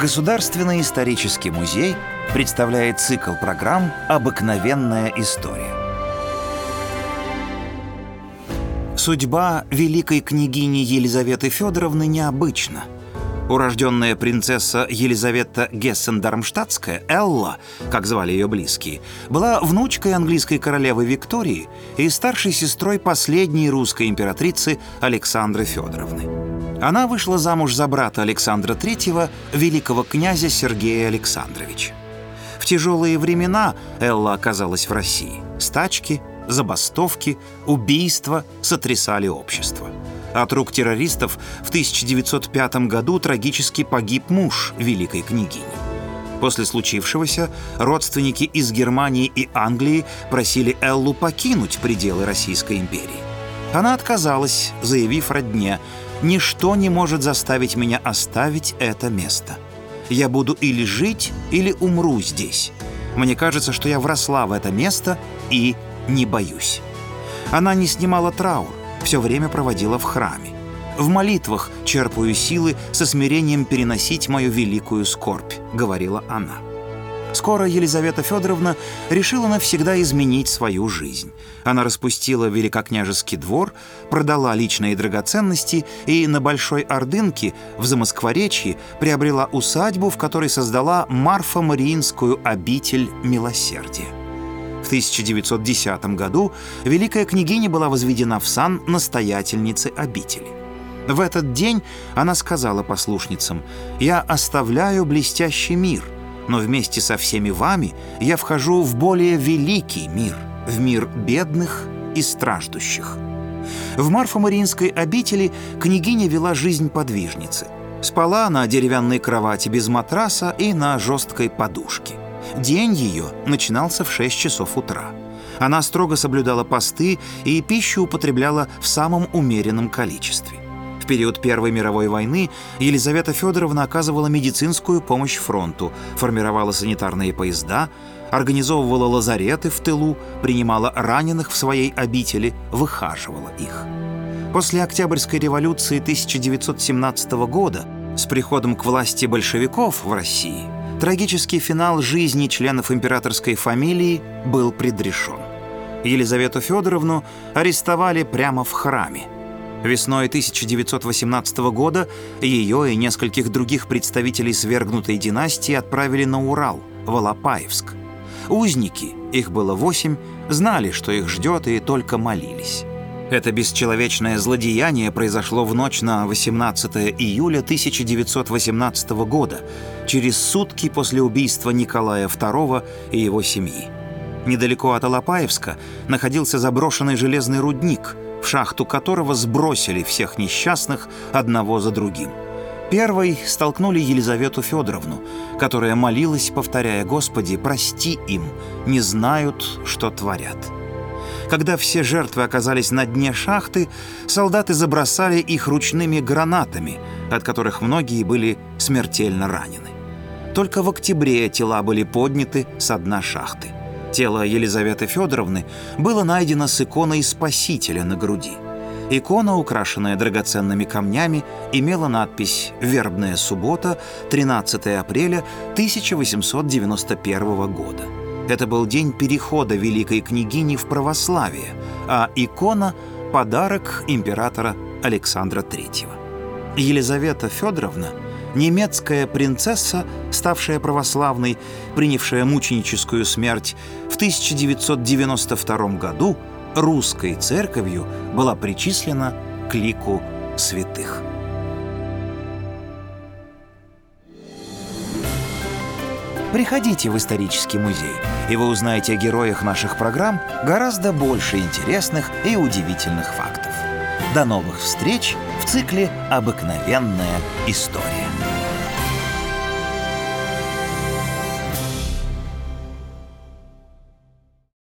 Государственный исторический музей представляет цикл программ «Обыкновенная история». Судьба великой княгини Елизаветы Федоровны необычна. Урожденная принцесса Елизавета Гессен-Дармштадтская, Элла, как звали ее близкие, была внучкой английской королевы Виктории и старшей сестрой последней русской императрицы Александры Федоровны. Она вышла замуж за брата Александра III, великого князя Сергея Александровича. В тяжелые времена Элла оказалась в России. Стачки, забастовки, убийства сотрясали общество. От рук террористов в 1905 году трагически погиб муж великой княгини. После случившегося родственники из Германии и Англии просили Эллу покинуть пределы Российской империи. Она отказалась, заявив родне Ничто не может заставить меня оставить это место. Я буду или жить, или умру здесь. Мне кажется, что я вросла в это место и не боюсь. Она не снимала траур, все время проводила в храме. В молитвах черпаю силы со смирением переносить мою великую скорбь, говорила она. Скоро Елизавета Федоровна решила навсегда изменить свою жизнь. Она распустила великокняжеский двор, продала личные драгоценности и на Большой Ордынке в Замоскворечье приобрела усадьбу, в которой создала Марфа-Мариинскую обитель милосердия. В 1910 году великая княгиня была возведена в сан настоятельницы обители. В этот день она сказала послушницам «Я оставляю блестящий мир», но вместе со всеми вами я вхожу в более великий мир, в мир бедных и страждущих. В Марфо-Мариинской обители княгиня вела жизнь подвижницы. Спала на деревянной кровати без матраса и на жесткой подушке. День ее начинался в 6 часов утра. Она строго соблюдала посты и пищу употребляла в самом умеренном количестве период Первой мировой войны Елизавета Федоровна оказывала медицинскую помощь фронту, формировала санитарные поезда, организовывала лазареты в тылу, принимала раненых в своей обители, выхаживала их. После Октябрьской революции 1917 года с приходом к власти большевиков в России трагический финал жизни членов императорской фамилии был предрешен. Елизавету Федоровну арестовали прямо в храме. Весной 1918 года ее и нескольких других представителей свергнутой династии отправили на Урал, в Алапаевск. Узники, их было восемь, знали, что их ждет, и только молились. Это бесчеловечное злодеяние произошло в ночь на 18 июля 1918 года, через сутки после убийства Николая II и его семьи. Недалеко от Алапаевска находился заброшенный железный рудник – в шахту которого сбросили всех несчастных одного за другим. Первой столкнули Елизавету Федоровну, которая молилась, повторяя «Господи, прости им, не знают, что творят». Когда все жертвы оказались на дне шахты, солдаты забросали их ручными гранатами, от которых многие были смертельно ранены. Только в октябре тела были подняты со дна шахты. Тело Елизаветы Федоровны было найдено с иконой Спасителя на груди. Икона, украшенная драгоценными камнями, имела надпись «Вербная суббота, 13 апреля 1891 года». Это был день перехода великой княгини в православие, а икона – подарок императора Александра III. Елизавета Федоровна – немецкая принцесса, ставшая православной, принявшая мученическую смерть, в 1992 году русской церковью была причислена к лику святых. Приходите в исторический музей, и вы узнаете о героях наших программ гораздо больше интересных и удивительных фактов. До новых встреч в цикле «Обыкновенная история».